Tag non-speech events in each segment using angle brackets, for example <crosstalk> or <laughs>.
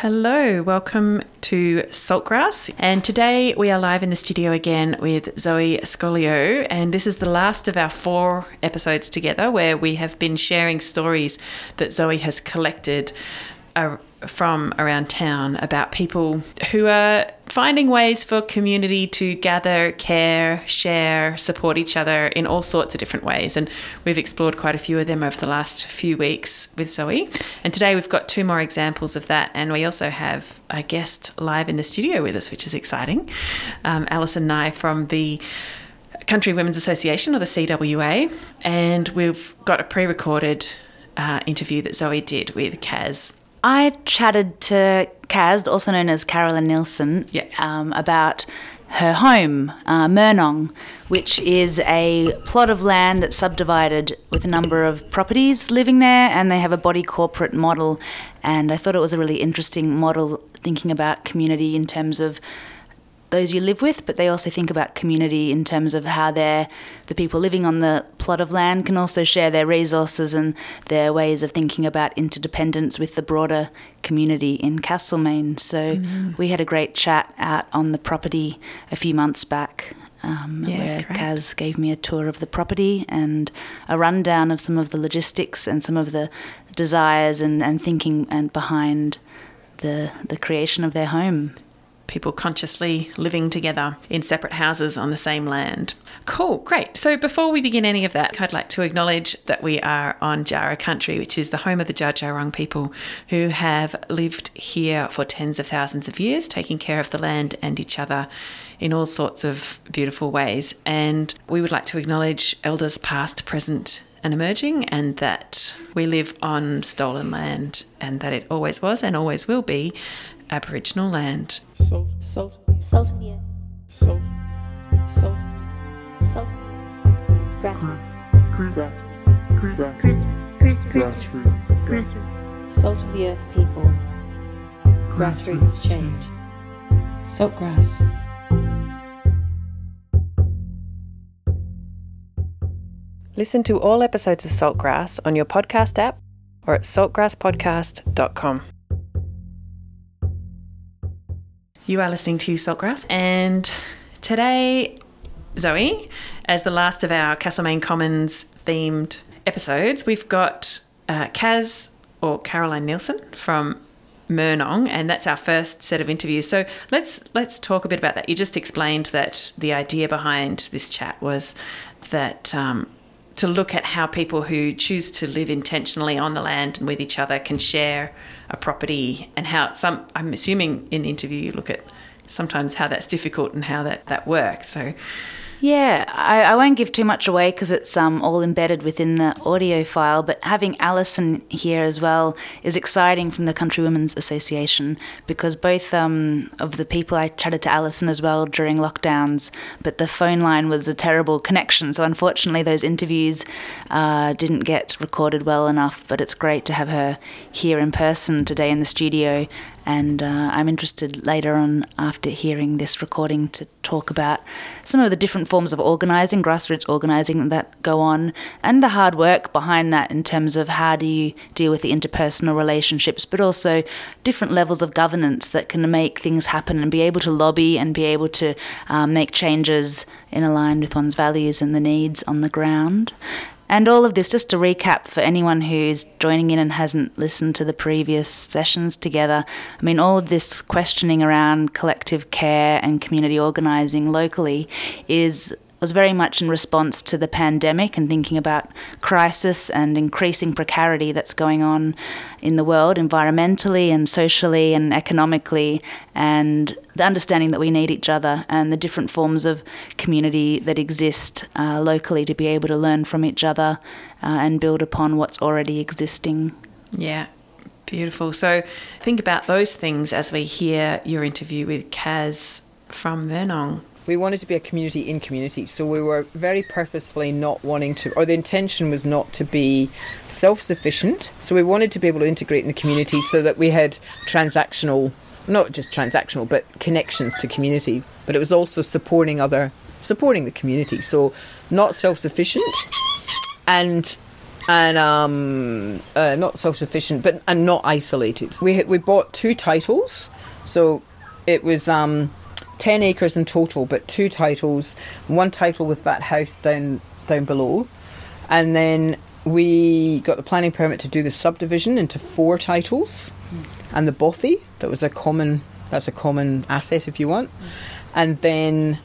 Hello, welcome to Saltgrass. And today we are live in the studio again with Zoe Scolio. And this is the last of our four episodes together where we have been sharing stories that Zoe has collected uh, from around town about people who are finding ways for community to gather, care, share, support each other in all sorts of different ways. And we've explored quite a few of them over the last few weeks with Zoe. And today we've got two more examples of that. And we also have a guest live in the studio with us, which is exciting. Um, Alison Nye from the Country Women's Association, or the CWA. And we've got a pre recorded uh, interview that Zoe did with Kaz I chatted to Kaz, also known as Carolyn Nielsen, Yeah. um, about her home, uh, Murnong, which is a plot of land that's subdivided with a number of properties living there, and they have a body corporate model. And I thought it was a really interesting model thinking about community in terms of those you live with, but they also think about community in terms of how they're, the people living on the plot of land can also share their resources and their ways of thinking about interdependence with the broader community in Castlemaine. So we had a great chat out on the property a few months back. Um, Yeah, where great. Kaz gave me a tour of the property and a rundown of some of the logistics and some of the desires and, and thinking and behind the the creation of their home. People consciously living together in separate houses on the same land. Cool, great. So before we begin any of that, I'd like to acknowledge that we are on Djaara country, which is the home of the Dja Dja Wurrung people who have lived here for tens of thousands of years, taking care of the land and each other in all sorts of beautiful ways. And we would like to acknowledge elders past, present, and emerging, and that we live on stolen land, and that it always was and always will be Aboriginal land. Salt, salt, Salt of the earth. salt, salt, Salt. Grassroots. grass, grass, Grassroots. Grassroots. grassroots, Grassroots. Salt of the earth people. Grassroots change. Saltgrass. Listen to all episodes of Saltgrass on your podcast app or at saltgrasspodcast.com. You are listening to Saltgrass, and today, Zoe, as the last of our Castlemaine Commons themed episodes, we've got uh, Kaz or Caroline Nielsen from Murnong, and that's our first set of interviews. So let's let's talk a bit about that. You just explained that the idea behind this chat was that um, to look at how people who choose to live intentionally on the land and with each other can share a property, and how some. I'm assuming in the interview you look at sometimes how that's difficult and how that that works. So Yeah, I, I won't give too much away because it's um, all embedded within the audio file. But having Alison here as well is exciting from the Country Women's Association because both um, of the people I chatted to Alison as well during lockdowns, but the phone line was a terrible connection. So unfortunately, those interviews uh, didn't get recorded well enough. But it's great to have her here in person today in the studio. And uh, I'm interested later on, after hearing this recording, to talk about some of the different forms of organising, grassroots organising that go on, and the hard work behind that in terms of how do you deal with the interpersonal relationships, but also different levels of governance that can make things happen and be able to lobby and be able to um, make changes in line with one's values and the needs on the ground. And all of this, just to recap for anyone who's joining in and hasn't listened to the previous sessions together, I mean, all of this questioning around collective care and community organising locally is was very much in response to the pandemic and thinking about crisis and increasing precarity that's going on in the world environmentally and socially and economically and the understanding that we need each other and the different forms of community that exist uh, locally to be able to learn from each other uh, and build upon what's already existing. Yeah, beautiful. So think about those things as we hear your interview with Kaz from Murnong. We wanted to be a community in community, so we were very purposefully not wanting to, or the intention was not to be self sufficient. So we wanted to be able to integrate in the community so that we had transactional, not just transactional, but connections to community. But it was also supporting other, supporting the community. So not self sufficient and and um, uh, not self-sufficient, but and not isolated. We we bought two titles, so it was um, ten acres in total, but two titles. One title with that house down down below, and then we got the planning permit to do the subdivision into four titles, and the bothy that was a common that's a common asset if you want, and then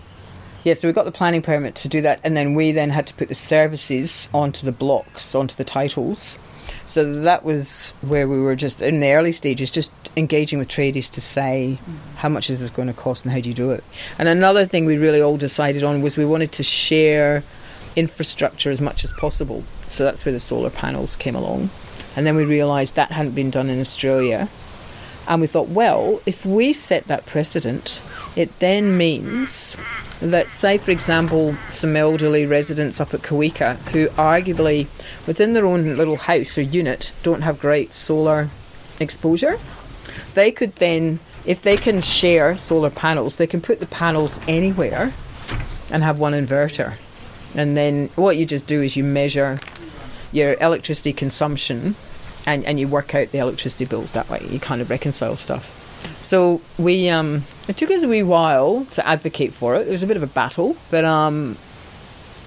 yeah, so we got the planning permit to do that, and then we then had to put the services onto the blocks, onto the titles. So that was where we were just in the early stages, just engaging with tradies to say mm. how much is this going to cost and how do you do it. And another thing we really all decided on was we wanted to share infrastructure as much as possible. So that's where the solar panels came along. And then we realised that hadn't been done in Australia. And we thought, well, if we set that precedent, it then means that, say, for example, some elderly residents up at Kawika who arguably within their own little house or unit don't have great solar exposure, they could then, if they can share solar panels, they can put the panels anywhere and have one inverter. And then what you just do is you measure your electricity consumption and, and you work out the electricity bills that way. You kind of reconcile stuff. So we um, it took us a wee while to advocate for it. It was a bit of a battle, but um,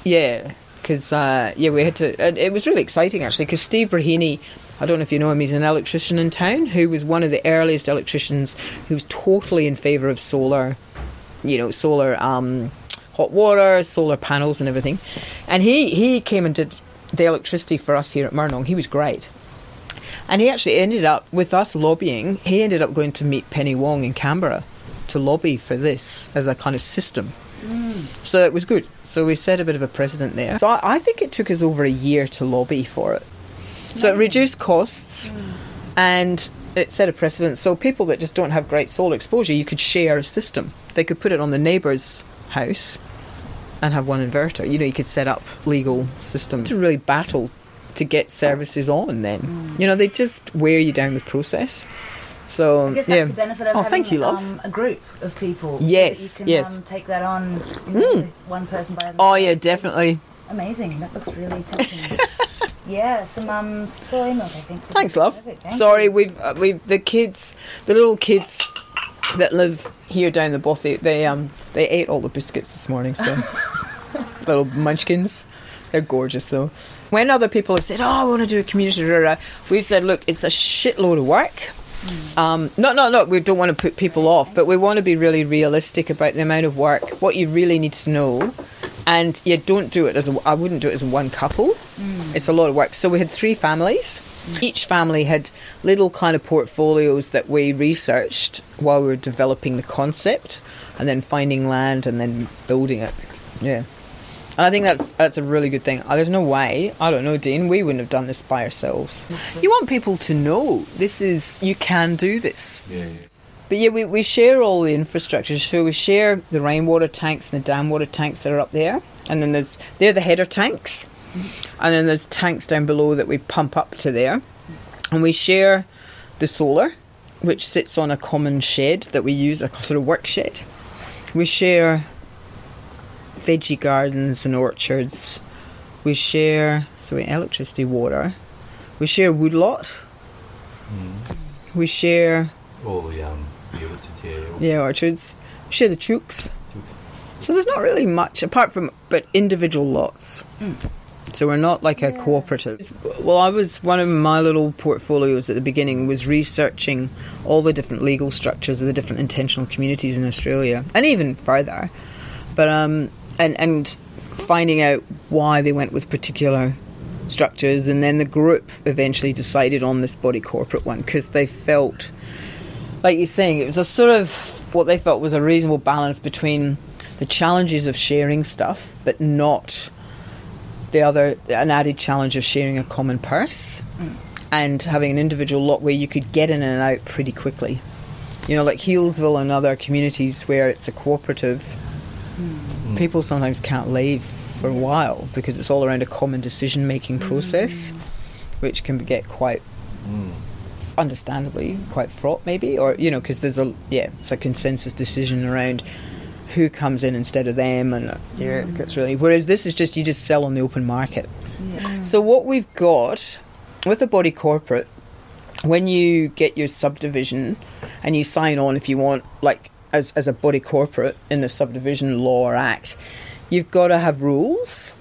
yeah, because uh, yeah, we had to. It was really exciting actually because Steve Brahini, I don't know if you know him, he's an electrician in town who was one of the earliest electricians who was totally in favour of solar, you know, solar um, hot water, solar panels, and everything. And he he came and did the electricity for us here at Murnong. He was great. And he actually ended up, with us lobbying, he ended up going to meet Penny Wong in Canberra to lobby for this as a kind of system. So it was good. So we set a bit of a precedent there. So I, I think it took us over a year to lobby for it. So it reduced costs and it set a precedent. So people that just don't have great solar exposure, you could share a system. They could put it on the neighbour's house and have one inverter. You know, you could set up legal systems to really battle to get services on then. You know, they just wear you down the process. So I guess that's yeah. the benefit of Oh, having thank you, love. Um, a group of people. Yes, that you can yes. Um, take that on. You know, One person by the Oh yeah, definitely. Amazing. That looks really <laughs> touching. yeah, some um, soy milk, I think. Thanks, love. Thank Sorry, you. we've uh, we've the kids, the little kids that live here down the bothy. They um they ate all the biscuits this morning, so <laughs> little munchkins. They're gorgeous though. When other people have said, "Oh, I want to do a community," rah, rah," we said, "Look, it's a shitload of work." Hmm. Um, no, no, no. We don't want to put people off, but we want to be really realistic about the amount of work, what you really need to know, and you don't do it as a. I wouldn't do it as one couple. Hmm. It's a lot of work. So we had three families. Hmm. Each family had little kind of portfolios that we researched while we were developing the concept, and then finding land and then building it. Yeah. And I think that's that's a really good thing. Uh, There's no way, I don't know, Dean, we wouldn't have done this by ourselves. You want people to know this is you can do this. Yeah, yeah. But yeah, we, we share all the infrastructure. So we share the rainwater tanks and the dam water tanks that are up there. And then there's they're the header tanks. And then there's tanks down below that we pump up to there. And we share the solar, which sits on a common shed that we use, a sort of work shed. We share veggie gardens and orchards. We share so we electricity, water. We share woodlot. We share All the um, the orchards here. yeah, orchards. Share the chooks. So there's not really much apart from but individual lots. So we're not like a cooperative. Well, I was one of my little portfolios at the beginning was researching all the different legal structures of the different intentional communities in Australia and even further. But um and and finding out why they went with particular structures. And then the group eventually decided on this body corporate one because they felt like you're saying, it was a sort of what they felt was a reasonable balance between the challenges of sharing stuff, but not the other an added challenge of sharing a common purse mm. and having an individual lot where you could get in and out pretty quickly. You know, like Healesville and other communities where it's a cooperative, mm. Mm. people sometimes can't leave for a while because it's all around a common decision making process, which can get quite mm. understandably quite fraught maybe or you know because there's a yeah it's a consensus decision around who comes in instead of them and yeah. it gets really whereas this is just you just sell on the open market. So what we've got with a body corporate, when you get your subdivision and you sign on, if you want, like as as a body corporate in the subdivision law act, you've got to have rules.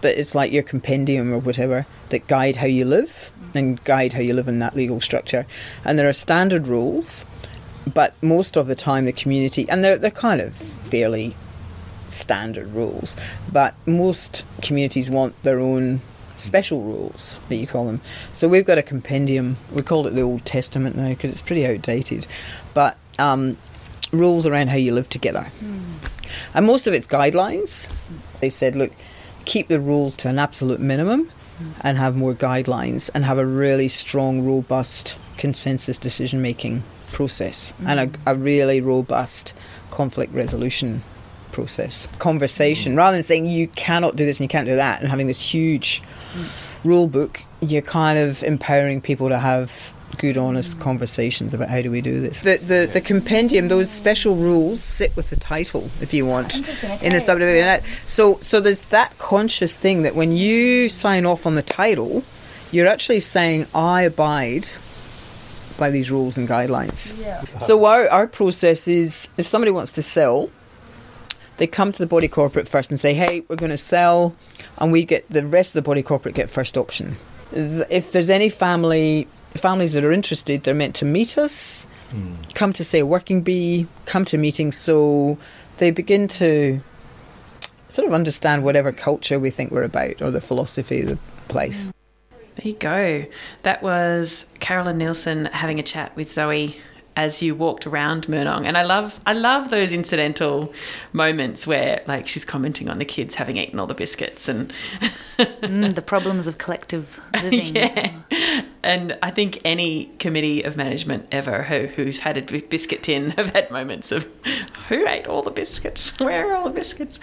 But it's like your compendium or whatever that guide how you live and guide how you live in that legal structure. And there are standard rules, but most of the time the community and they're they're kind of fairly standard rules, but most communities want their own special rules that you call them. So we've got a compendium. We call it the Old Testament now because it's pretty outdated, but um, rules around how you live together. Hmm. And most of it's guidelines. They said, look, keep the rules to an absolute minimum hmm. and have more guidelines and have a really strong, robust consensus decision making process and a, hmm. a really robust conflict resolution process. Conversation. Rather than saying you cannot do this and you can't do that and having this huge rule book, you're kind of empowering people to have good, honest conversations about how do we do this. The, the, the compendium, those special rules sit with the title, if you want, in the subdivision. So, so there's that conscious thing that when you sign off on the title, you're actually saying, I abide by these rules and guidelines. Yeah. So our, our process is if somebody wants to sell, they come to the body corporate first and say, "Hey, we're going to sell," and we get the rest of the body corporate get first option. If there's any family families that are interested, they're meant to meet us, come to say a working bee, come to meetings, so they begin to sort of understand whatever culture we think we're about or the philosophy of the place. There you go. That was Carolyn Nielsen having a chat with Zoe as you walked around Murnong. And I love I love those incidental moments where like she's commenting on the kids having eaten all the biscuits and Mm, the problems of collective <laughs> living. yeah. And I think any committee of management ever who, who's had a biscuit tin <laughs> have had moments of who ate all the biscuits? <laughs> Where are all the biscuits?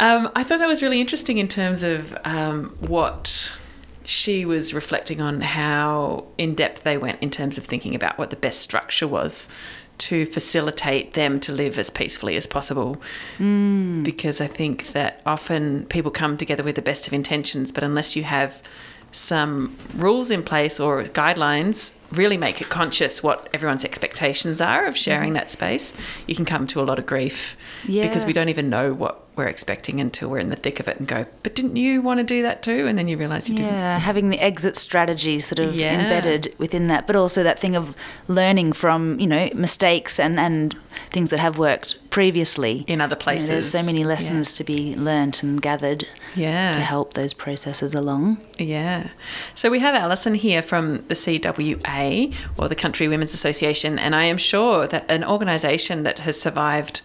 Um, I thought that was really interesting in terms of um, what she was reflecting on how in depth they went in terms of thinking about what the best structure was to facilitate them to live as peacefully as possible. Because I think that often people come together with the best of intentions, but unless you have some rules in place or guidelines, really make it conscious what everyone's expectations are of sharing mm-hmm. that space, you can come to a lot of grief because we don't even know what we're expecting until we're in the thick of it and go, but didn't you want to do that too? And then you realize you didn't. Yeah, having the exit strategy sort of Yeah. embedded within that, but also that thing of learning from, you know, mistakes and, and things that have worked previously. In other You know, there's so many lessons to be learnt and gathered Yeah. to help those processes along. Yeah. So we have Alison here from the CWA or the Country Women's Association, and I am sure that an organisation that has survived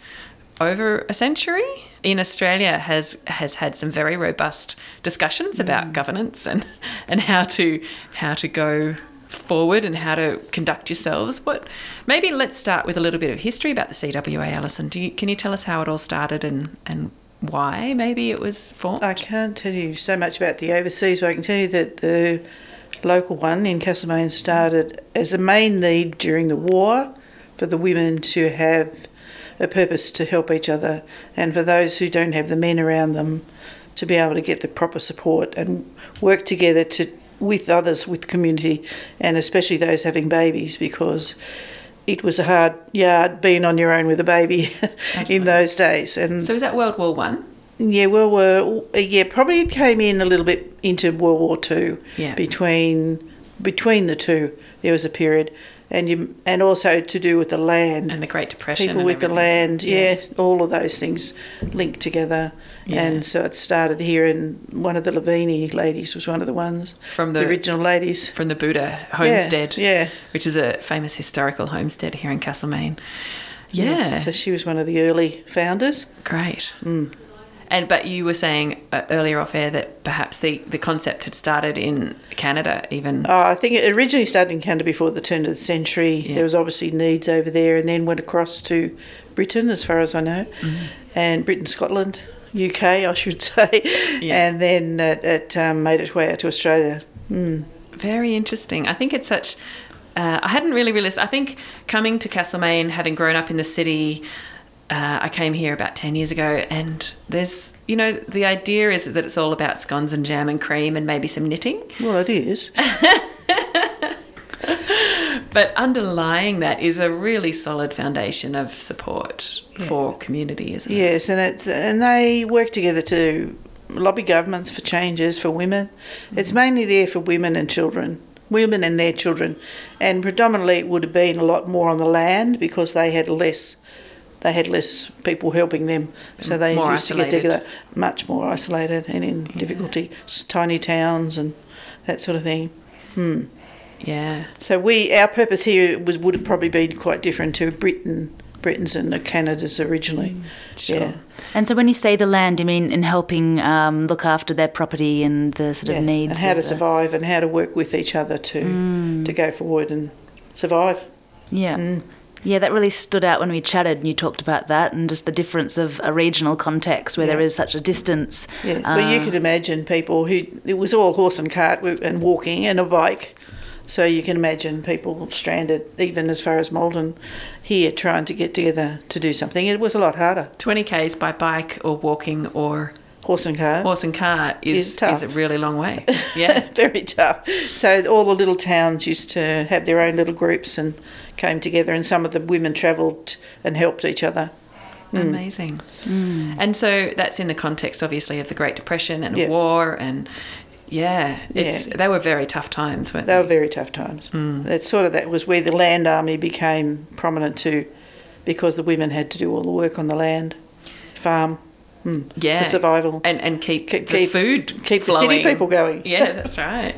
over a century in Australia has has had some very robust discussions mm. about governance and and how to how to go forward and how to conduct yourselves. What maybe let's start with a little bit of history about the CWA, Alison. Do you, can you tell us how it all started and and why maybe it was formed? I can't tell you so much about the overseas, but I can tell you that the local one in Castlemaine started as a main need during the war for the women to have a purpose to help each other and for those who don't have the men around them to be able to get the proper support and work together to with others with community and especially those having babies because it was a hard yard being on your own with a baby <laughs> in those days and so is that World War One? yeah, World War yeah probably it came in a little bit into World War Two. Yeah. Between between the two, there was a period, and you and also to do with the land. and the Great Depression. People with the land, yeah. all of those things linked together. Yeah. And so it started here, and one of the Leviny ladies was one of the ones. From the- original ladies. From the Buda homestead, yeah. which is a famous historical homestead here in Castlemaine. Yeah, So she was one of the early founders. great. Mm. And but you were saying uh, earlier off air that perhaps the, the concept had started in Canada, even. Oh, I think it originally started in Canada before the turn of the century. Yeah. There was obviously needs over there, and then went across to Britain, as far as I know, Mm-hmm. and Britain, Scotland, UK, I should <laughs> say, Yeah. and then it, it um, made its way out to Australia. Mm. Very interesting. I think it's such. Uh, I hadn't really realised. I think coming to Castlemaine, having grown up in the city, uh, I came here about 10 years ago, and there's, you know, the idea is that it's all about scones and jam and cream and maybe some knitting. Well, it is. <laughs> But underlying that is a really solid foundation of support for community, isn't it? Yes, and it's and they work together to lobby governments for changes for women. It's mainly there for women and children, women and their children, and predominantly it would have been a lot more on the land because they had less. They had less people helping them, so they More used to get together much more isolated and in difficulty, tiny towns and that sort of thing. Yeah. So we, our purpose here was would have probably been quite different to Britain, Britain's and the Canada's originally. Sure. Yeah. And so when you say the land, you mean in helping um, look after their property and the sort of Yeah, needs and how to the- survive and how to work with each other to Mm. to go forward and survive. Yeah. Mm. Yeah, that really stood out when we chatted and you talked about that and just the difference of a regional context where there Yeah. is such a distance. Yeah, but you Uh, could imagine people who it was all horse and cart and walking and a bike. So you can imagine people stranded even as far as Maldon here trying to get together to do something. It was a lot harder. 20 Ks by bike or walking or Horse and cart. horse and cart is, Is tough. is a really long way. <laughs> Yeah. very tough. So all the little towns used to have their own little groups and came together, and some of the women travelled and helped each other. Hmm. Amazing. Hmm. And so that's in the context, obviously, of the Great Depression and war. And yeah, it's, Yeah. they were very tough times, weren't They they? were very tough times. Hmm. That sort of that was where the land army became prominent too, because the women had to do all the work on the land, farm, yeah. for survival. And, and keep, Keep- the keep- food keep the city people going. Yeah, <laughs> that's right.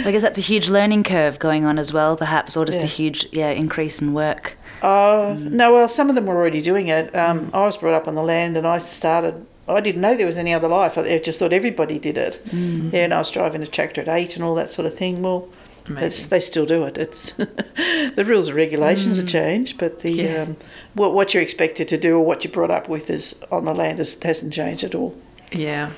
So I guess that's a huge learning curve going on as well, perhaps, or just a huge yeah increase in work. Uh, No, well, some of them were already doing it. Um, I was brought up on the land, and I started. I didn't know there was any other life. I just thought everybody did it. Yeah, and I was driving a tractor at eight and all that sort of thing. Well, it's, Amazing. They still do it. It's <laughs> the rules and regulations have changed, but the Yeah. um, what what you're expected to do or what you're brought up with is on the land is, hasn't changed at all. Yeah.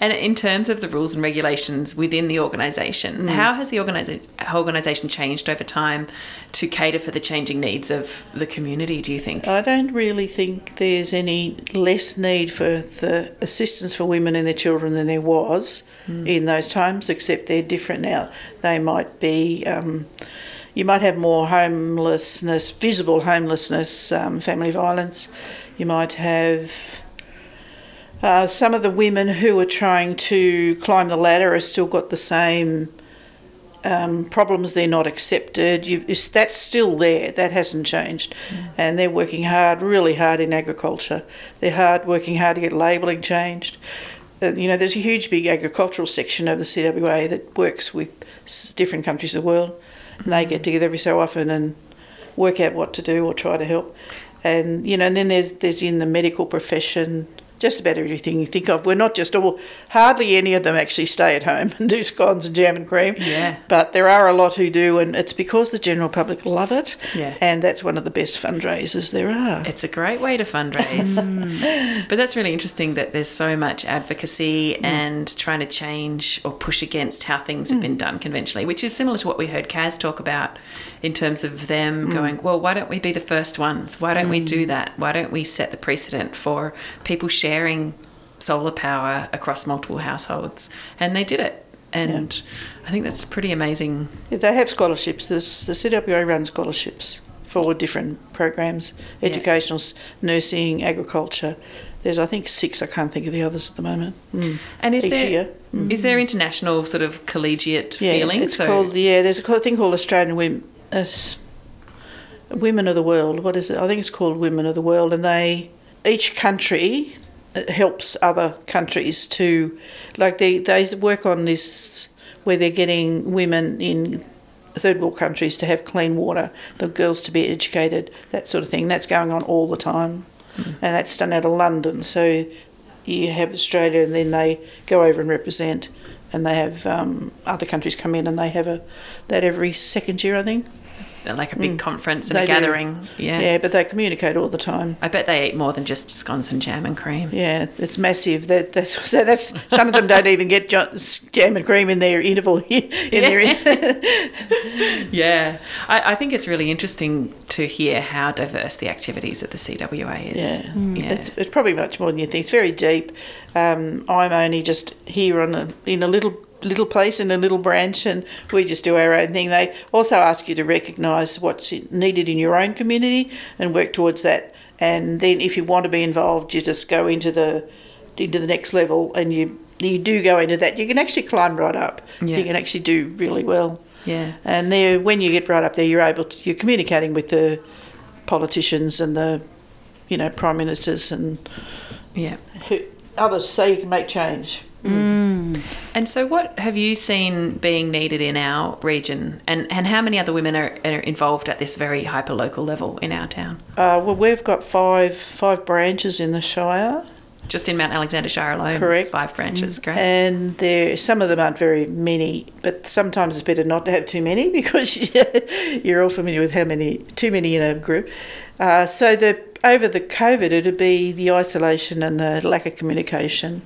And in terms of the rules and regulations within the organisation, how has the organisa- organisation changed over time to cater for the changing needs of the community, do you think? I don't really think there's any less need for the assistance for women and their children than there was in those times, except they're different now. They might be, um, you might have more homelessness, visible homelessness, um, family violence. You might have. Uh, some of the women who are trying to climb the ladder have still got the same um, problems. They're not accepted. You, that's still there. That hasn't changed, and they're working hard, really hard in agriculture. They're hard working hard to get labelling changed. Uh, you know, there's a huge, big agricultural section of the CWA that works with different countries of the world, and they get together every so often and work out what to do or try to help. And you know, and then there's there's in the medical profession just about everything you think of. We're not just all hardly any of them actually stay at home and do scones and jam and cream. Yeah. But there are a lot who do, and it's because the general public love it. Yeah. And that's one of the best fundraisers there are. It's a great way to fundraise. <laughs> Mm. but that's really interesting that there's so much advocacy mm. and trying to change or push against how things have mm. been done conventionally, which is similar to what we heard Kaz talk about in terms of them mm. going, well, why don't we be the first ones? Why don't we do mm. that? Why don't we set the precedent for people sharing solar power across multiple households? And they did it. And I think that's pretty amazing. They have scholarships. There's, the CWA runs scholarships for different programs educational, s nursing, agriculture. There's, I think, six. I can't think of the others at the moment. Mm. And is Each there year. is mm. there international sort of collegiate Yeah, feeling? it's called yeah. There's a thing called Australian Women, uh, Women of the World. What is it? I think it's called Women of the World, and they each country uh, helps other countries to like they they work on this where they're getting women in third world countries to have clean water, the girls to be educated, that sort of thing. That's going on all the time, and that's done out of London. So you have Australia, and then they go over and represent, and they have um, other countries come in, and they have a that every second year, I think. Like a big conference and a Mm. They do. gathering. Yeah. Yeah, but they communicate all the time. I bet they eat more than just scones and jam and cream. Yeah, it's massive. That that's <laughs> so that's some of them don't even get jam and cream in their interval <laughs> in their <laughs> Yeah, I, I think it's really interesting to hear how diverse the activities at the CWA is. Yeah, yeah. It's, it's probably much more than you think. It's very deep. Um, I'm only just here on a, in a little little place in a little branch, and we just do our own thing. They also ask you to recognise what's needed in your own community and work towards that. And then, if you want to be involved, you just go into the into the next level, and you you do go into that. You can actually climb right up. Yeah. You can actually do really well. yeah. And there, when you get right up there, you're able to you're communicating with the politicians and the, you know, prime ministers and Yeah. who, others, so you can make change. And so, what have you seen being needed in our region, and, and how many other women are, are involved at this very hyper local level in our town? Uh, well, we've got five five branches in the Shire, Just in Mount Alexander Shire alone, Correct. Five branches, great. and there some of them aren't very many, but sometimes it's better not to have too many <laughs> because <laughs> you're all familiar with how many too many in a group. Uh, so the over the COVID, it'd be the isolation and the lack of communication,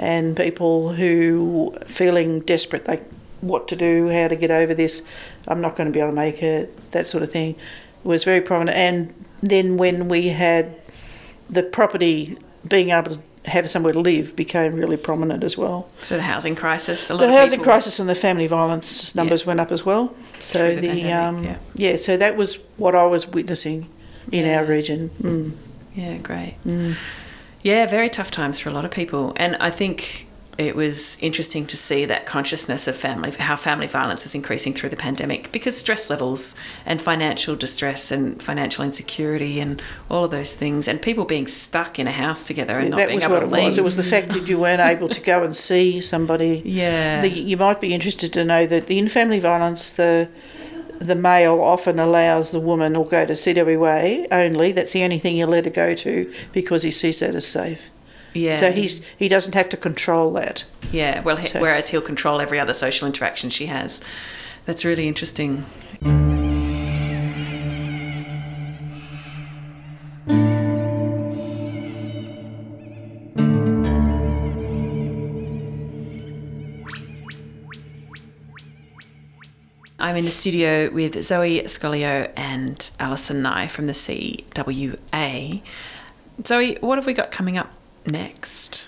and people who feeling desperate, like what to do, how to get over this. I'm not going to be able to make it. That sort of thing was very prominent. And then when we had the property being able to have somewhere to live became really prominent as well. so the housing crisis, a lot The housing people- crisis and the family violence numbers went up as well. So Through the the, um, yeah. yeah. so that was what I was witnessing in Yeah. our region. Mm. Yeah, great. Yeah, very tough times for a lot of people. And I think it was interesting to see that consciousness of family, how family violence is increasing through the pandemic because stress levels and financial distress and financial insecurity and all of those things, and people being stuck in a house together and not that being was able what to it leave. was. It was the fact that you weren't able to go and see somebody. <laughs> Yeah. The, you might be interested to know that the in family violence, the the male often allows the woman or go to CWA only. That's the only thing he'll let her go to because he sees that as safe. yeah. So he's he doesn't have to control that. Yeah, well, So- whereas he'll control every other social interaction she has. That's really interesting. In the studio with Zoe Scolio and Alison Nye from the CWA. Zoe, what have we got coming up next?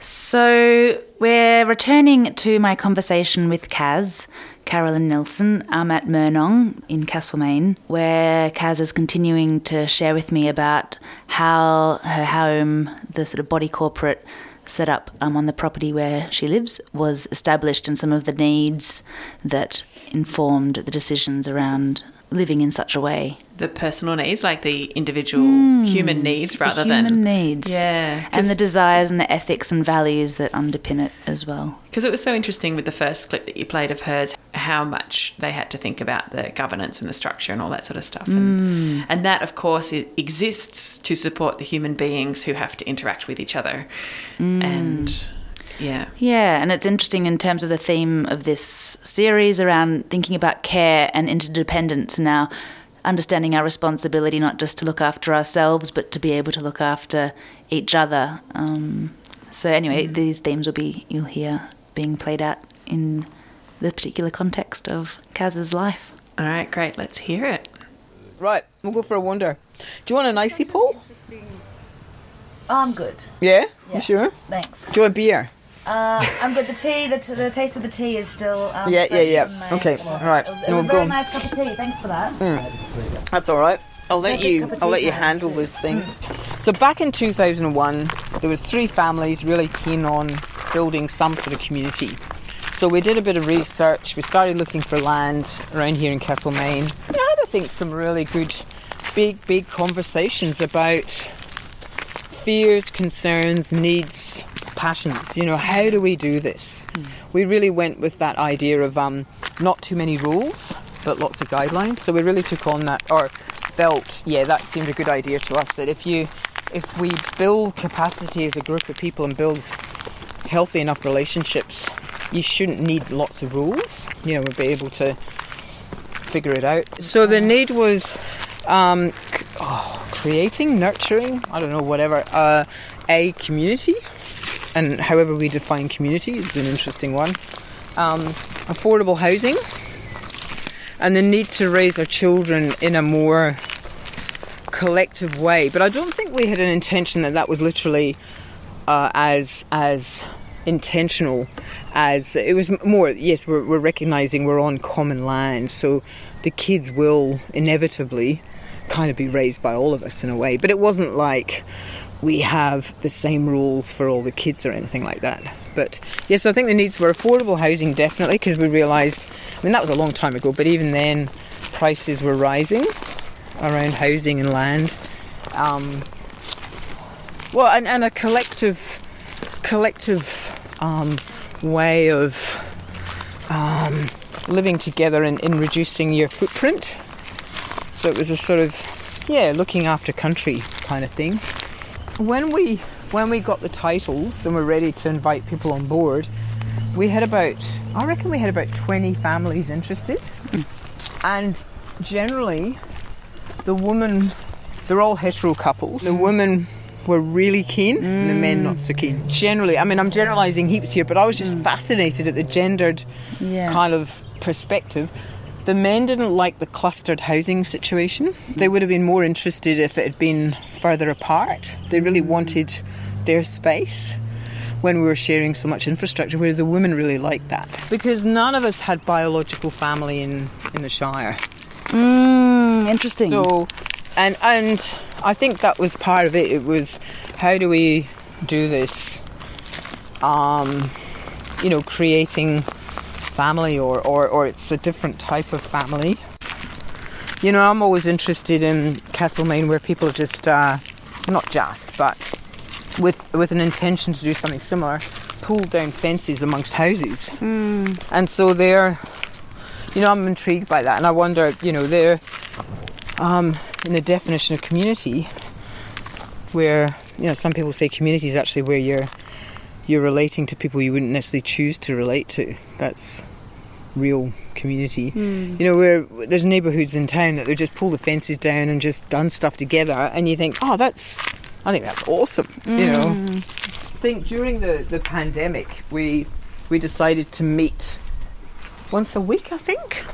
So we're returning to my conversation with Kaz, Carolyn Nielsen. I'm at Murnong in Castlemaine, where Kaz is continuing to share with me about how her home, the sort of body corporate setup um, on the property where she lives, was established and some of the needs that informed the decisions around living in such a way. the personal needs, like the individual human mm, needs, rather the human than needs. yeah, And the desires and the ethics and values that underpin it as well. because it was so interesting with the first clip that you played of hers, how much they had to think about the governance and the structure and all that sort of stuff, and, mm. and that of course exists to support the human beings who have to interact with each other, mm. and yeah, Yeah, and it's interesting in terms of the theme of this series around thinking about care and interdependence and now, understanding our responsibility not just to look after ourselves, but to be able to look after each other. Um, so, anyway, these themes will be, you'll hear, being played out in the particular context of Kaz's life. all right, great, let's hear it. Right, we'll go for a wander. Do you want an icy pole? Oh, I'm good. Yeah? Yeah. You sure? Thanks. Do you want beer? Uh, I'm good. The tea, the, t- the taste of the tea is still. Um, Yeah, yeah, yeah. Okay, all right. It was No, a very nice cup of tea. Thanks for that. That's all right. I'll let Perfect you. I'll let you handle this thing. So back in 2001, there was three families really keen on building some sort of community. So we did a bit of research. We started looking for land around here in Castlemaine. We had, I think, some really good, big, big conversations about fears, concerns, needs, passions. You know, how do we do this? We really went with that idea of um, not too many rules, but lots of guidelines. So we really took on that, or felt, yeah, that seemed a good idea to us. That if you, if we build capacity as a group of people and build healthy enough relationships, you shouldn't need lots of rules. You know, we'll be able to figure it out. So the need was um, oh, creating, nurturing, I don't know, whatever, uh, a community. And however we define community is an interesting one. Um, affordable housing. And the need to raise our children in a more collective way. But I don't think we had an intention that that was literally uh, as as intentional as it was more. Yes, we're, we're recognizing we're on common land, so the kids will inevitably kind of be raised by all of us in a way. But it wasn't like we have the same rules for all the kids or anything like that. But yes, I think the needs were affordable housing definitely because we realised. I mean, that was a long time ago, but even then, prices were rising around housing and land. Um, well, and, and a collective, collective um, way of um, living together and in reducing your footprint. So it was a sort of, yeah, looking after country kind of thing. When we when we got the titles and were ready to invite people on board, we had about, I reckon we had about 20 families interested. Hmm. And generally, the women, they're all hetero couples. The women were really keen and the men hmm. not so keen. Generally, I mean, I'm generalising heaps here, but I was just hmm. fascinated at the gendered Yeah. kind of perspective. The men didn't like the clustered housing situation. They would have been more interested if it had been further apart. They really wanted their space when we were sharing so much infrastructure, whereas the women really liked that. Because none of us had biological family in, in the Shire. Mm, interesting. So, and and I think that was part of it. It was how do we do this? Um, you know, creating family, or or or it's a different type of family. You know, I'm always interested in Castlemaine where people just, uh, not just, but with with an intention to do something similar, pull down fences amongst houses, and so they're you know, I'm intrigued by that, and I wonder, you know, there, um, in the definition of community, where you know some people say community is actually where you're you're relating to people you wouldn't necessarily choose to relate to. That's real community. Hmm. You know, where there's neighbourhoods in town that they just pull the fences down and just done stuff together, and you think, oh, that's, I think that's awesome. You know, hmm. I think during the the pandemic, we we decided to meet once a week, I think,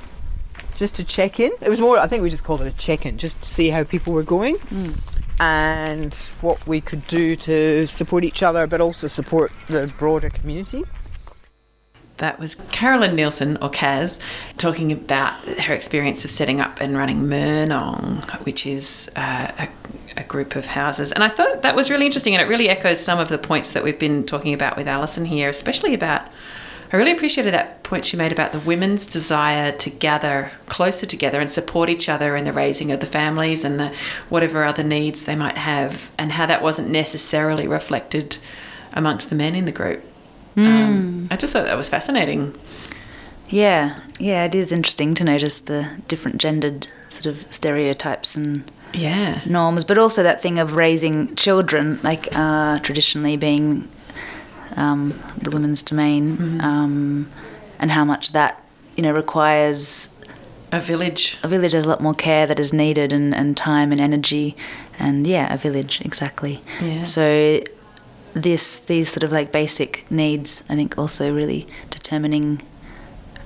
just to check in. It was more, I think we just called it a check in, just to see how people were going hmm. And what we could do to support each other, but also support the broader community. That was Carolyn Nielsen, or Kaz, talking about her experience of setting up and running Murnong, which is uh, a, a group of houses. And I thought that was really interesting, and it really echoes some of the points that we've been talking about with Alison here, especially about. I really appreciated that point she made about the women's desire to gather closer together and support each other in the raising of the families and the whatever other needs they might have, and how that wasn't necessarily reflected amongst the men in the group. Um, I just thought that was fascinating. Yeah, yeah, it is interesting to notice the different gendered sort of stereotypes and Yeah. norms, but also that thing of raising children, like uh, traditionally being um, the women's domain, um, and how much that you know requires A village. a village has a lot more care that is needed and, and time and energy and yeah a village exactly Yeah. so this these sort of like basic needs i think also really determining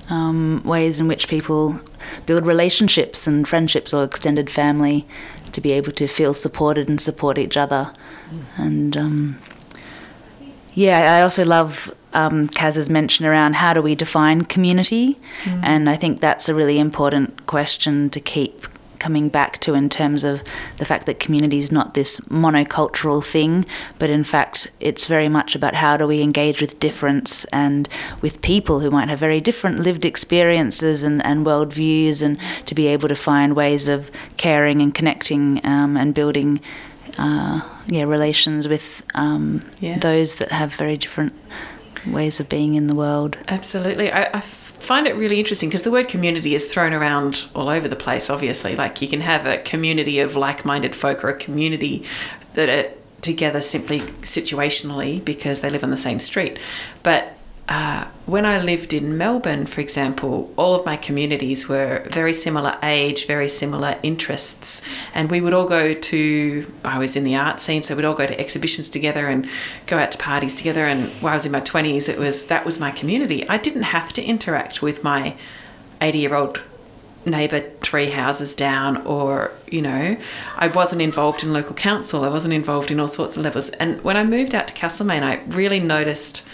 um, ways in which people build relationships and friendships or extended family to be able to feel supported and support each other and um, yeah, I also love um, Kaz's mention around how do we define community, and I think that's a really important question to keep coming back to in terms of the fact that community is not this monocultural thing, but in fact it's very much about how do we engage with difference and with people who might have very different lived experiences and, and worldviews, and to be able to find ways of caring and connecting um, and building uh, yeah relations with um, Yeah. those that have very different ways of being in the world. Absolutely. I, I find it really interesting because the word community is thrown around all over the place, obviously. Like you can have a community of like minded folk or a community that are together simply situationally because they live on the same street. But uh, when I lived in Melbourne, for example, all of my communities were very similar age, very similar interests, and we would all go to. I was in the art scene, so we'd all go to exhibitions together and go out to parties together. And while I was in my twenties, it was that was my community. I didn't have to interact with my eighty-year-old neighbour three houses down or you know i wasn't involved in local council i wasn't involved in all sorts of levels and when i moved out to castlemaine i really noticed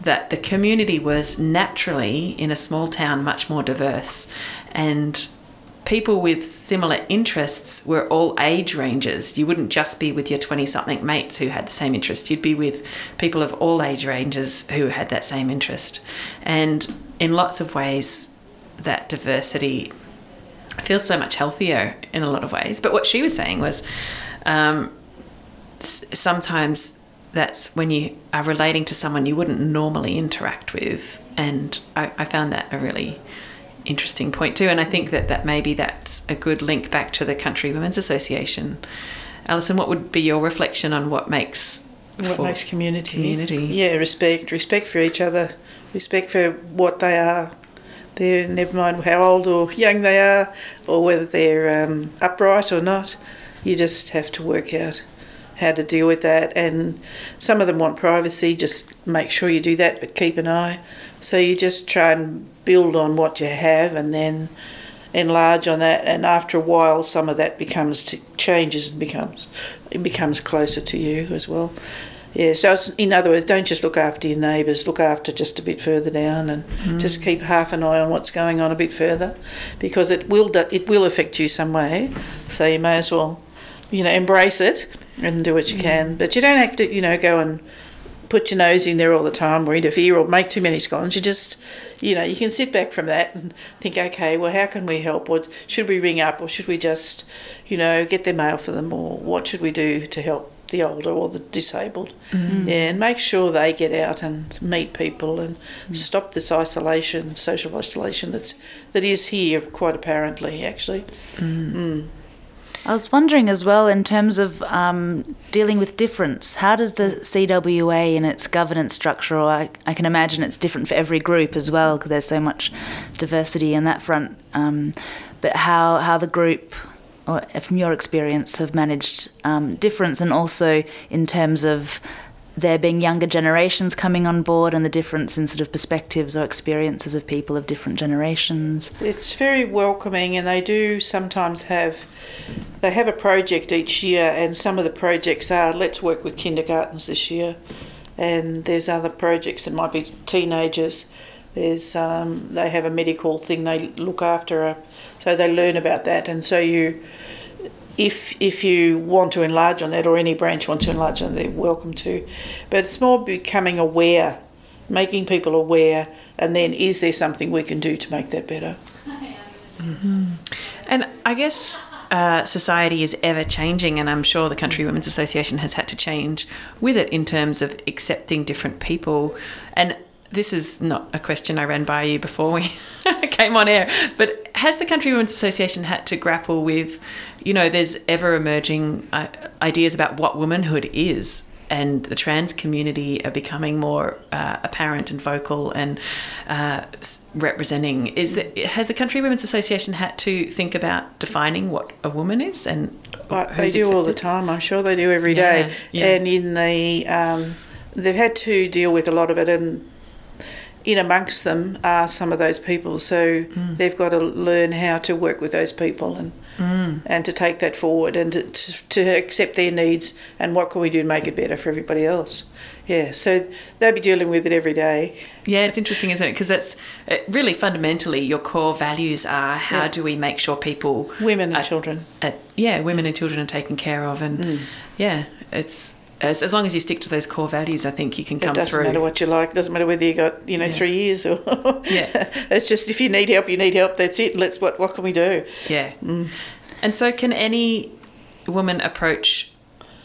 that the community was naturally in a small town much more diverse. And people with similar interests were all age ranges you wouldn't just be with your 20 something mates who had the same interest. You'd be with people of all age ranges who had that same interest. And in lots of ways that diversity feels so much healthier in a lot of ways. But what she was saying was um, sometimes that's when you are relating to someone you wouldn't normally interact with. And I, I found that a really interesting point too. And I think that, that maybe that's a good link back to the Country Women's Association. Alison, what would be your reflection on what makes What makes community? community? Yeah, respect, respect for each other, respect for what they are. They're never mind how old or young they are, or whether they're um, upright or not. You just have to work out how to deal with that. And some of them want privacy. Just make sure you do that, but keep an eye. So you just try and build on what you have, and then enlarge on that. And after a while, some of that becomes t- changes and becomes it becomes closer to you as well. Yeah, so it's, in other words, don't just look after your neighbours, look after just a bit further down and mm. just keep half an eye on what's going on a bit further because it will it will affect you some way. So you may as well, you know, embrace it and do what you mm. can. But you don't have to, you know, go and put your nose in there all the time or interfere or make too many scones. You just, you know, you can sit back from that and think, okay, well, how can we help? Or should we ring up or should we just, you know, get their mail for them or what should we do to help the older or the disabled? Mm. Yeah, and make sure they get out and meet people and mm. stop this isolation, social isolation that's that is here quite apparently actually. I was wondering as well, in terms of um, dealing with difference, how does the CWA in its governance structure, or I, I can imagine it's different for every group as well, because there's so much diversity in that front, um, but how, how the group, or from your experience, have managed um, difference, and also in terms of there being younger generations coming on board and the difference in sort of perspectives or experiences of people of different generations. It's very welcoming, and they do sometimes have they have a project each year, and some of the projects are let's work with kindergartens this year, and there's other projects that might be teenagers. There's um, they have a medical thing they look after, a, so they learn about that, and so you. If, if you want to enlarge on that, or any branch wants to enlarge on, it, they're welcome to. But it's more becoming aware, making people aware, and then is there something we can do to make that better? And I guess uh, society is ever changing, and I'm sure the Country Women's Association has had to change with it in terms of accepting different people. And this is not a question I ran by you before we <laughs> came on air, but has the Country Women's Association had to grapple with, you know, there's ever emerging uh, ideas about what womanhood is? And the trans community are becoming more uh, apparent and vocal and uh, representing. Is that has the Country Women's Association had to think about defining what a woman is and Like they do all the time. I'm sure they do every day. Yeah, yeah. And in the, um, they've had to deal with a lot of it, and in amongst them are some of those people. So Hmm. they've got to learn how to work with those people and Hmm. and to take that forward and to, to, accept their needs and what can we do to make it better for everybody else. Yeah, so they'll be dealing with it every day. Yeah, it's interesting, isn't it? Because it's it really fundamentally your core values are how Yeah. do we make sure people, Women and Uh, children. uh, yeah, women and children are taken care of, and Mm. yeah, it's as, as long as you stick to those core values, I think you can come through. It doesn't through. matter what you like. Doesn't matter whether you got you know Yeah. three years or <laughs> Yeah. It's just if you need help, you need help. That's it. Let's what what can we do? Yeah. Mm. And so, can any woman approach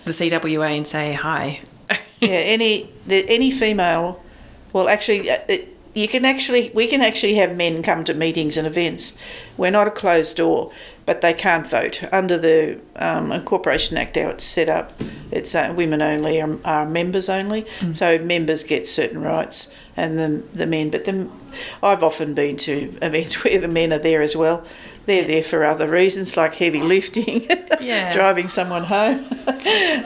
the CWA and say hi? <laughs> yeah, any the, any female. Well, actually, uh, it, you can actually we can actually have men come to meetings and events. We're not a closed door, but they can't vote under the um, Incorporation Act. How it's set up, it's uh, women only are, are members only, so members get certain rights, and the the men. But the, I've often been to events <laughs> where the men are there as well. They're there for other reasons, like heavy lifting, <laughs> Yeah. driving someone home, <laughs>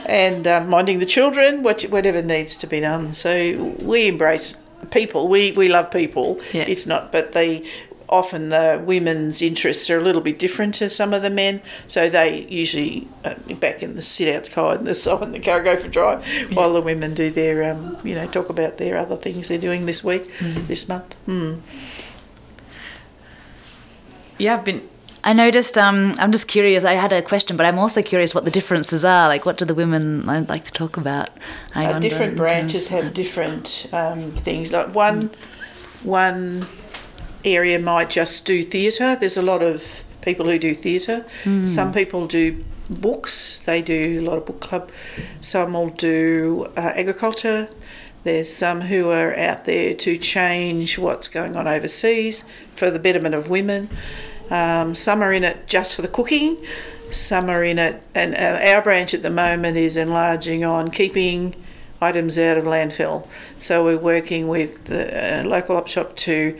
and um, minding the children, what, whatever needs to be done. So we embrace people. We we love people. Yeah. It's not, but they often the women's interests are a little bit different to some of the men. So they usually uh, back in the sit out the car and the <laughs> side in the car go for a drive, while the women do their um, you know talk about their other things they're doing this week, this month. Hmm. Yeah, I've been. I noticed. Um, I'm just curious. I had a question, but I'm also curious what the differences are. Like, what do the women like to talk about? I Uh, different branches have different um, things. Like one, one area might just do theatre. There's a lot of people who do theatre. Some people do books. They do a lot of book club. Some will do uh, agriculture. There's some who are out there to change what's going on overseas for the betterment of women. Um, some are in it just for the cooking. Some are in it, and uh, our branch at the moment is enlarging on keeping items out of landfill. So we're working with the uh, local op shop to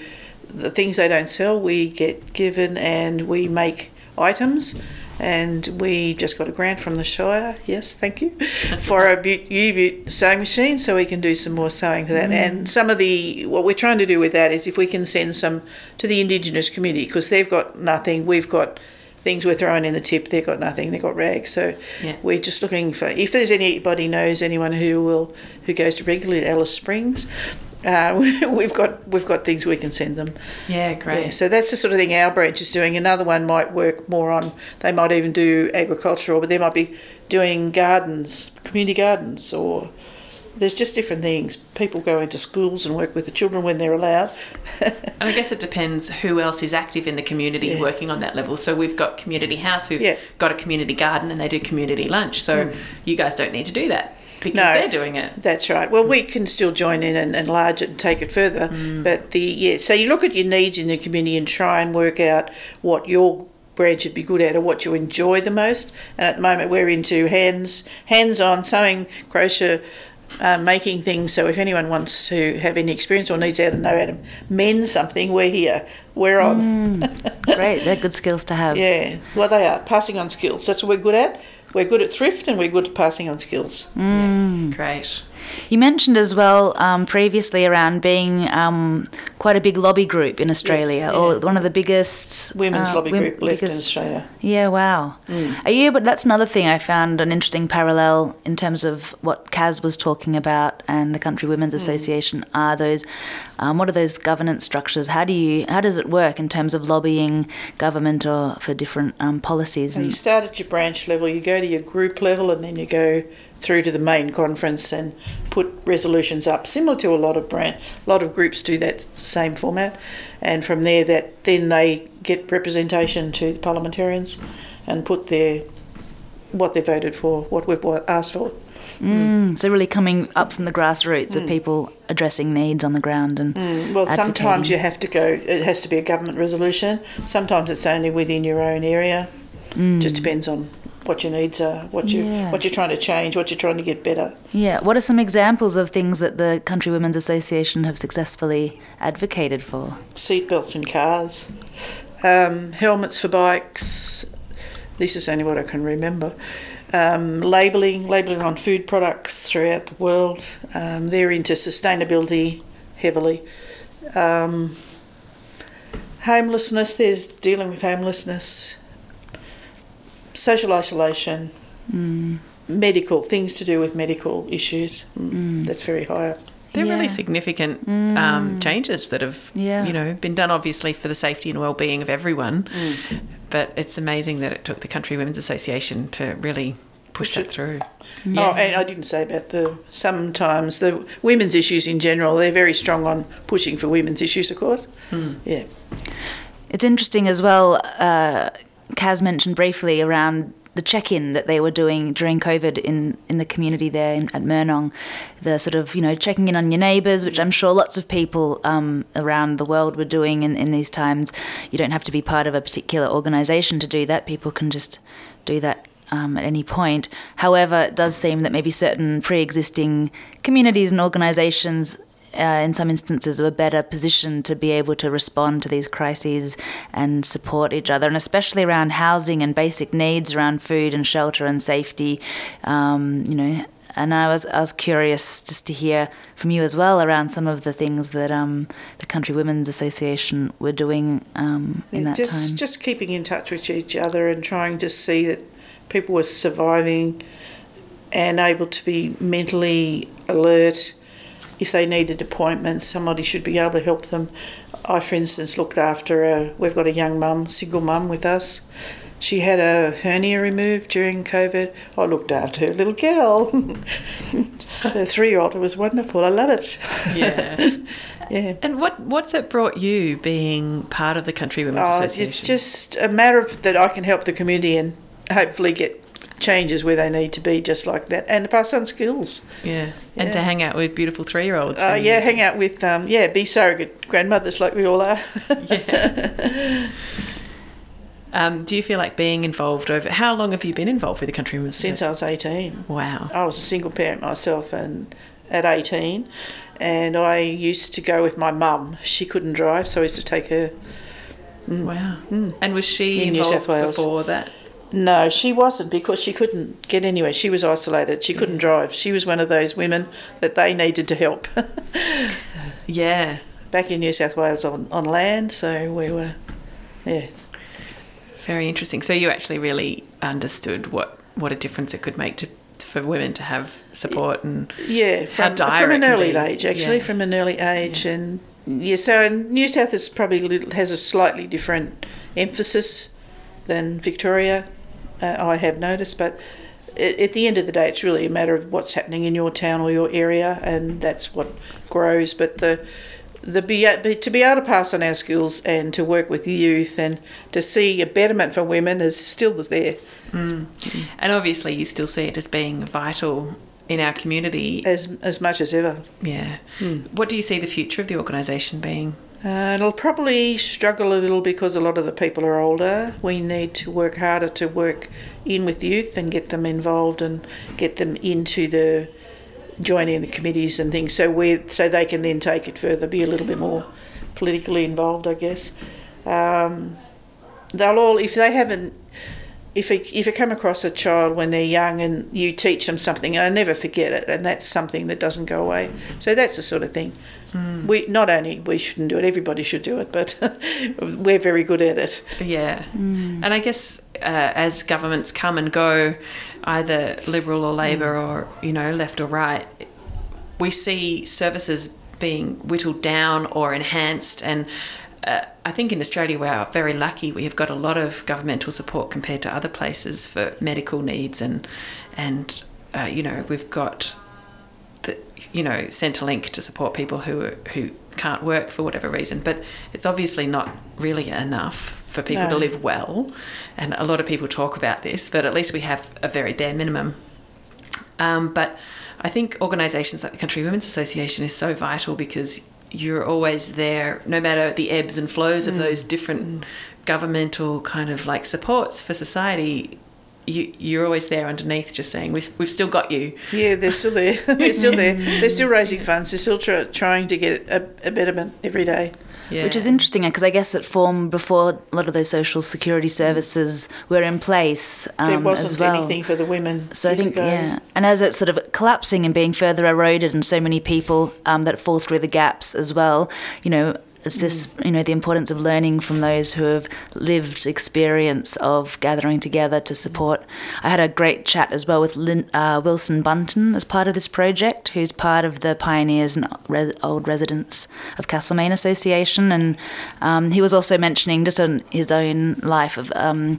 the things they don't sell. We get given and we make items. And we just got a grant from the Shire. Yes, thank you <laughs> for a but- sewing machine, so we can do some more sewing for that. Mm. And some of the what we're trying to do with that is if we can send some to the Indigenous community because they've got nothing. We've got things we're throwing in the tip. They've got nothing. They've got rags. So Yeah. we're just looking for if there's anybody knows anyone who will who goes to regularly at Alice Springs. Uh, <laughs> we've got we've got things we can send them. Yeah, great. Yeah, so that's the sort of thing our branch is doing. Another one might work more on. They might even do agricultural, but they might be doing gardens, community gardens, or there's just different things. People go into schools and work with the children when they're allowed. <laughs> And I guess it depends who else is active in the community Yeah. working on that level. So we've got Community House who've Yeah. got a community garden and they do community lunch. So you guys don't need to do that because No. they're doing it. That's right. Well, we can still join in and enlarge it and take it further. But the yeah, so you look at your needs in the community and try and work out what your branch would be good at or what you enjoy the most. And at the moment, we're into hands hands on sewing, crochet. Uh, making things so if anyone wants to have any experience or needs how to know how to mend something, we're here. We're on. <laughs> Great, they're good skills to have. Yeah, well, they are passing on skills. That's what we're good at. We're good at thrift and we're good at passing on skills. Mm. Great. You mentioned as well um, previously around being um, quite a big lobby group in Australia, or yeah. one of the biggest Women's uh, lobby wom- group left in Australia. Yeah, wow. Are you? But that's another thing I found an interesting parallel in terms of what Kaz was talking about and the Country Women's Association. Are those? Um, what are those governance structures? How do you? How does it work in terms of lobbying government or for different um, policies? So you start at your branch level, you go to your group level, and then you go through to the main conference and put resolutions up, similar to a lot of brand, a lot of groups do that same format, and from there, that then they get representation to the parliamentarians, and put their what they voted for, what we've asked for. Mm, so really coming up from the grassroots of mm. people addressing needs on the ground and mm, Well, sometimes you have to go. It has to be a government resolution. Sometimes it's only within your own area. Mm. Just depends on what your needs are, what you Yeah. what you're trying to change, what you're trying to get better. Yeah. What are some examples of things that the Country Women's Association have successfully advocated for? seatbelts in cars, um, helmets for bikes. This is only what I can remember. Um, labelling, labelling on food products throughout the world. Um, they're into sustainability heavily. Um, homelessness, there's dealing with homelessness. Social isolation. Medical, things to do with medical issues. Mm, That's very high up. They're Yeah. really significant um, changes that have, Yeah. you know, been done obviously for the safety and well-being of everyone. But it's amazing that it took the Country Women's Association to really push that through. Oh, and I didn't say about the sometimes the women's issues in general. They're very strong on pushing for women's issues, of course. Yeah, It's interesting as well. Uh, Kaz mentioned briefly around the check-in that they were doing during COVID in, in the community there in, at Murnong, the sort of you know checking in on your neighbours, which I'm sure lots of people um, around the world were doing in, in these times. You don't have to be part of a particular organisation to do that. People can just do that um, at any point. However, it does seem that maybe certain pre-existing communities and organisations uh, in some instances, were better positioned to be able to respond to these crises and support each other, and especially around housing and basic needs around food and shelter and safety. Um, you know, and I was I was curious just to hear from you as well around some of the things that um, the Country Women's Association were doing um, in Yeah, that just time. just keeping in touch with each other and trying to see that people were surviving and able to be mentally alert. If they needed appointments, somebody should be able to help them. I, for instance, looked after a. We've got a young mum, single mum with us. She had a hernia removed during COVID. I looked after her little girl. <laughs> her three-year-old. It was wonderful. I love it. Yeah. <laughs> yeah. And what what's it brought you being part of the Country Women's Oh, Association? it's just a matter of that I can help the community and hopefully get changes where they need to be, just like that, and to pass on skills. yeah. And to hang out with beautiful three year olds. Uh, yeah, hang out with um, yeah, be surrogate grandmothers like we all are. <laughs> Um, do you feel like being involved over? How long have you been involved with the Country Women's Since I was eighteen, Wow. I was a single parent myself, and at eighteen, and I used to go with my mum. She couldn't drive, so I used to take her. Wow. And was she In involved before that? No, she wasn't because she couldn't get anywhere. She was isolated. She couldn't mm. drive. She was one of those women that they needed to help. <laughs> Yeah. back in New South Wales on, on land, so we were, yeah, Very interesting. So you actually really understood what, what a difference it could make to, for women to have support and yeah, from, from an early be. age, actually, Yeah. from an early age, and yeah, so New South is probably little, has a slightly different emphasis than Victoria. Uh, I have noticed, but at, at the end of the day, it's really a matter of what's happening in your town or your area, and that's what grows. But the the be, to be able to pass on our skills and to work with youth and to see a betterment for women is still there. and obviously you still see it as being vital in our community. as as much as ever. Yeah. What do you see the future of the organisation being? Uh, it'll probably struggle a little because a lot of the people are older. We need to work harder to work in with youth and get them involved and get them into the joining the committees and things, so we so they can then take it further, be a little bit more politically involved, I guess. Um, they'll all if they haven't. If you, if you come across a child when they're young and you teach them something, I never forget it, and that's something that doesn't go away. So that's the sort of thing. We not only we shouldn't do it, everybody should do it, but <laughs> we're very good at it. Yeah. And I guess uh, as governments come and go, either Liberal or Labor or, you know, left or right, we see services being whittled down or enhanced. And uh, I think in Australia we are very lucky. We have got a lot of governmental support compared to other places for medical needs and, and uh, you know, we've got the you know Centrelink to support people who who can't work for whatever reason. But it's obviously not really enough for people to live well, and a lot of people talk about this. But at least we have a very bare minimum. Um, but I think organisations like the Country Women's Association is so vital because you're always there, no matter the ebbs and flows of those different governmental kind of like supports for society. You, you're always there underneath, just saying we've, we've still got you. Yeah, they're still there. <laughs> they're still there. <laughs> They're still raising funds. They're still try, trying to get a, a betterment every day. Yeah. Which is interesting because I guess it formed before a lot of those social security services were in place um, There wasn't as well. anything for the women. So I think, ago. yeah. And as it's sort of collapsing and being further eroded, and so many people um, that fall through the gaps as well, you know, it's this, you know, the importance of learning from those who have lived experience of gathering together to support. I had a great chat as well with Lin, uh, Wilson Bunton as part of this project, who's part of the Pioneers and Res- Old Residents of Castlemaine Association. And um, he was also mentioning just on his own life of, um,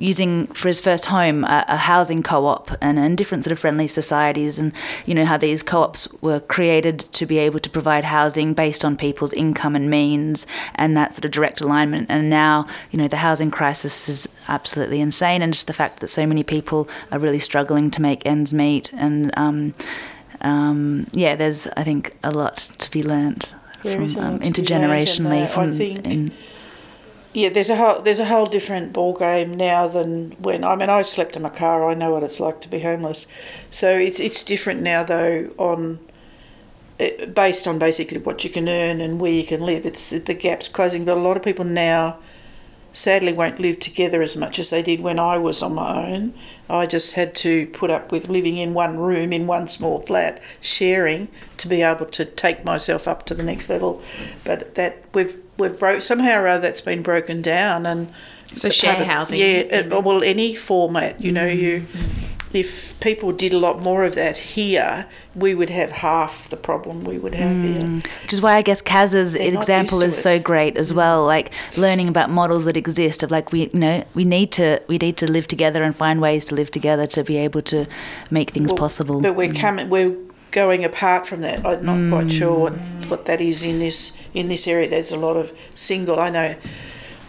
using for his first home a, a housing co-op and, and different sort of friendly societies and you know how these co-ops were created to be able to provide housing based on people's income and means and that sort of direct alignment. And now you know the housing crisis is absolutely insane and just the fact that so many people are really struggling to make ends meet. And um, um, yeah there's I think a lot to be learnt There from is a lot um, to be learnt and intergenerationally that I from think- in, Yeah, there's a whole there's a whole different ball game now than when I mean I slept in my car. I know what it's like to be homeless. So it's it's different now though on eh, based on basically what you can earn and where you can live. It's the gap's closing, but a lot of people now sadly won't live together as much as they did when I was on my own. I just had to put up with living in one room in one small flat, sharing to be able to take myself up to the next level. But that we've we've broke somehow or other that's been broken down and So share of- housing, Yeah, it, mm. well any format, you know, you Mm-hmm. if people did a lot more of that here, we would have half the problem we would have here. Mm. which is why I guess Kaz's They're example is it. so great as well. Like learning about models that exist of like we you know we need to we need to live together and find ways to live together to be able to make things Well, possible. But we're coming, we're going apart from that. I'm not Mm. quite sure what, what that is in this in this area. There's a lot of single. I know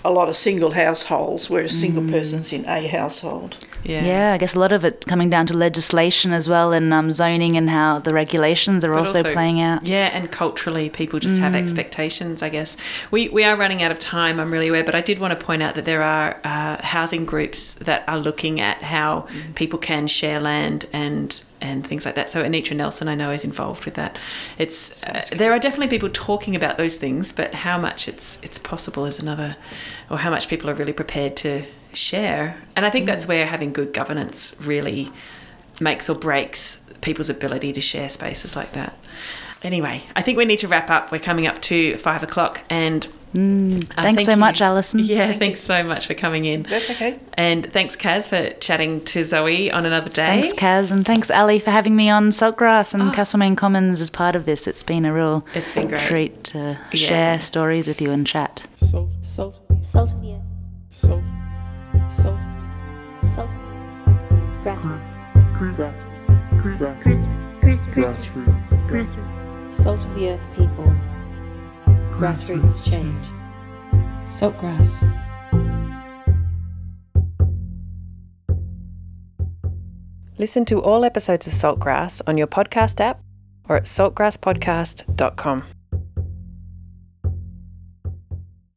a lot of single households, where a single Mm. person's in a household. Yeah. yeah, I guess a lot of it coming down to legislation as well and um, zoning and how the regulations are But also, playing out. Yeah, and culturally, people just have expectations. I guess we we are running out of time. I'm really aware, but I did want to point out that there are uh, housing groups that are looking at how people can share land and and things like that. So Anitra Nelson, I know, is involved with that. It's uh, there are definitely people talking about those things, but how much it's it's possible is another, or how much people are really prepared to share. And I think that's where having good governance really makes or breaks people's ability to share spaces like that. Anyway, I think we need to wrap up. We're coming up to five o'clock, and uh, Thanks thank so you- much, Alison. <laughs> Yeah, thanks so much for coming in. That's okay. And thanks, Kaz, for chatting to Zoe on another day. Thanks, Kaz, and thanks, Ali, for having me on Saltgrass and Castlemaine Commons as part of this. It's been a real Oh. It's been great. treat to Yeah. share stories with you and chat. Salt, salt, Salt of the earth. salt, salt, Salt of the. Grassroots. grass, grass, Grassroots. Grassroots. grassroots, Grassroots. salt of the earth people, grassroots change. Saltgrass. Listen to all episodes of Saltgrass on your podcast app or at saltgrasspodcast.com.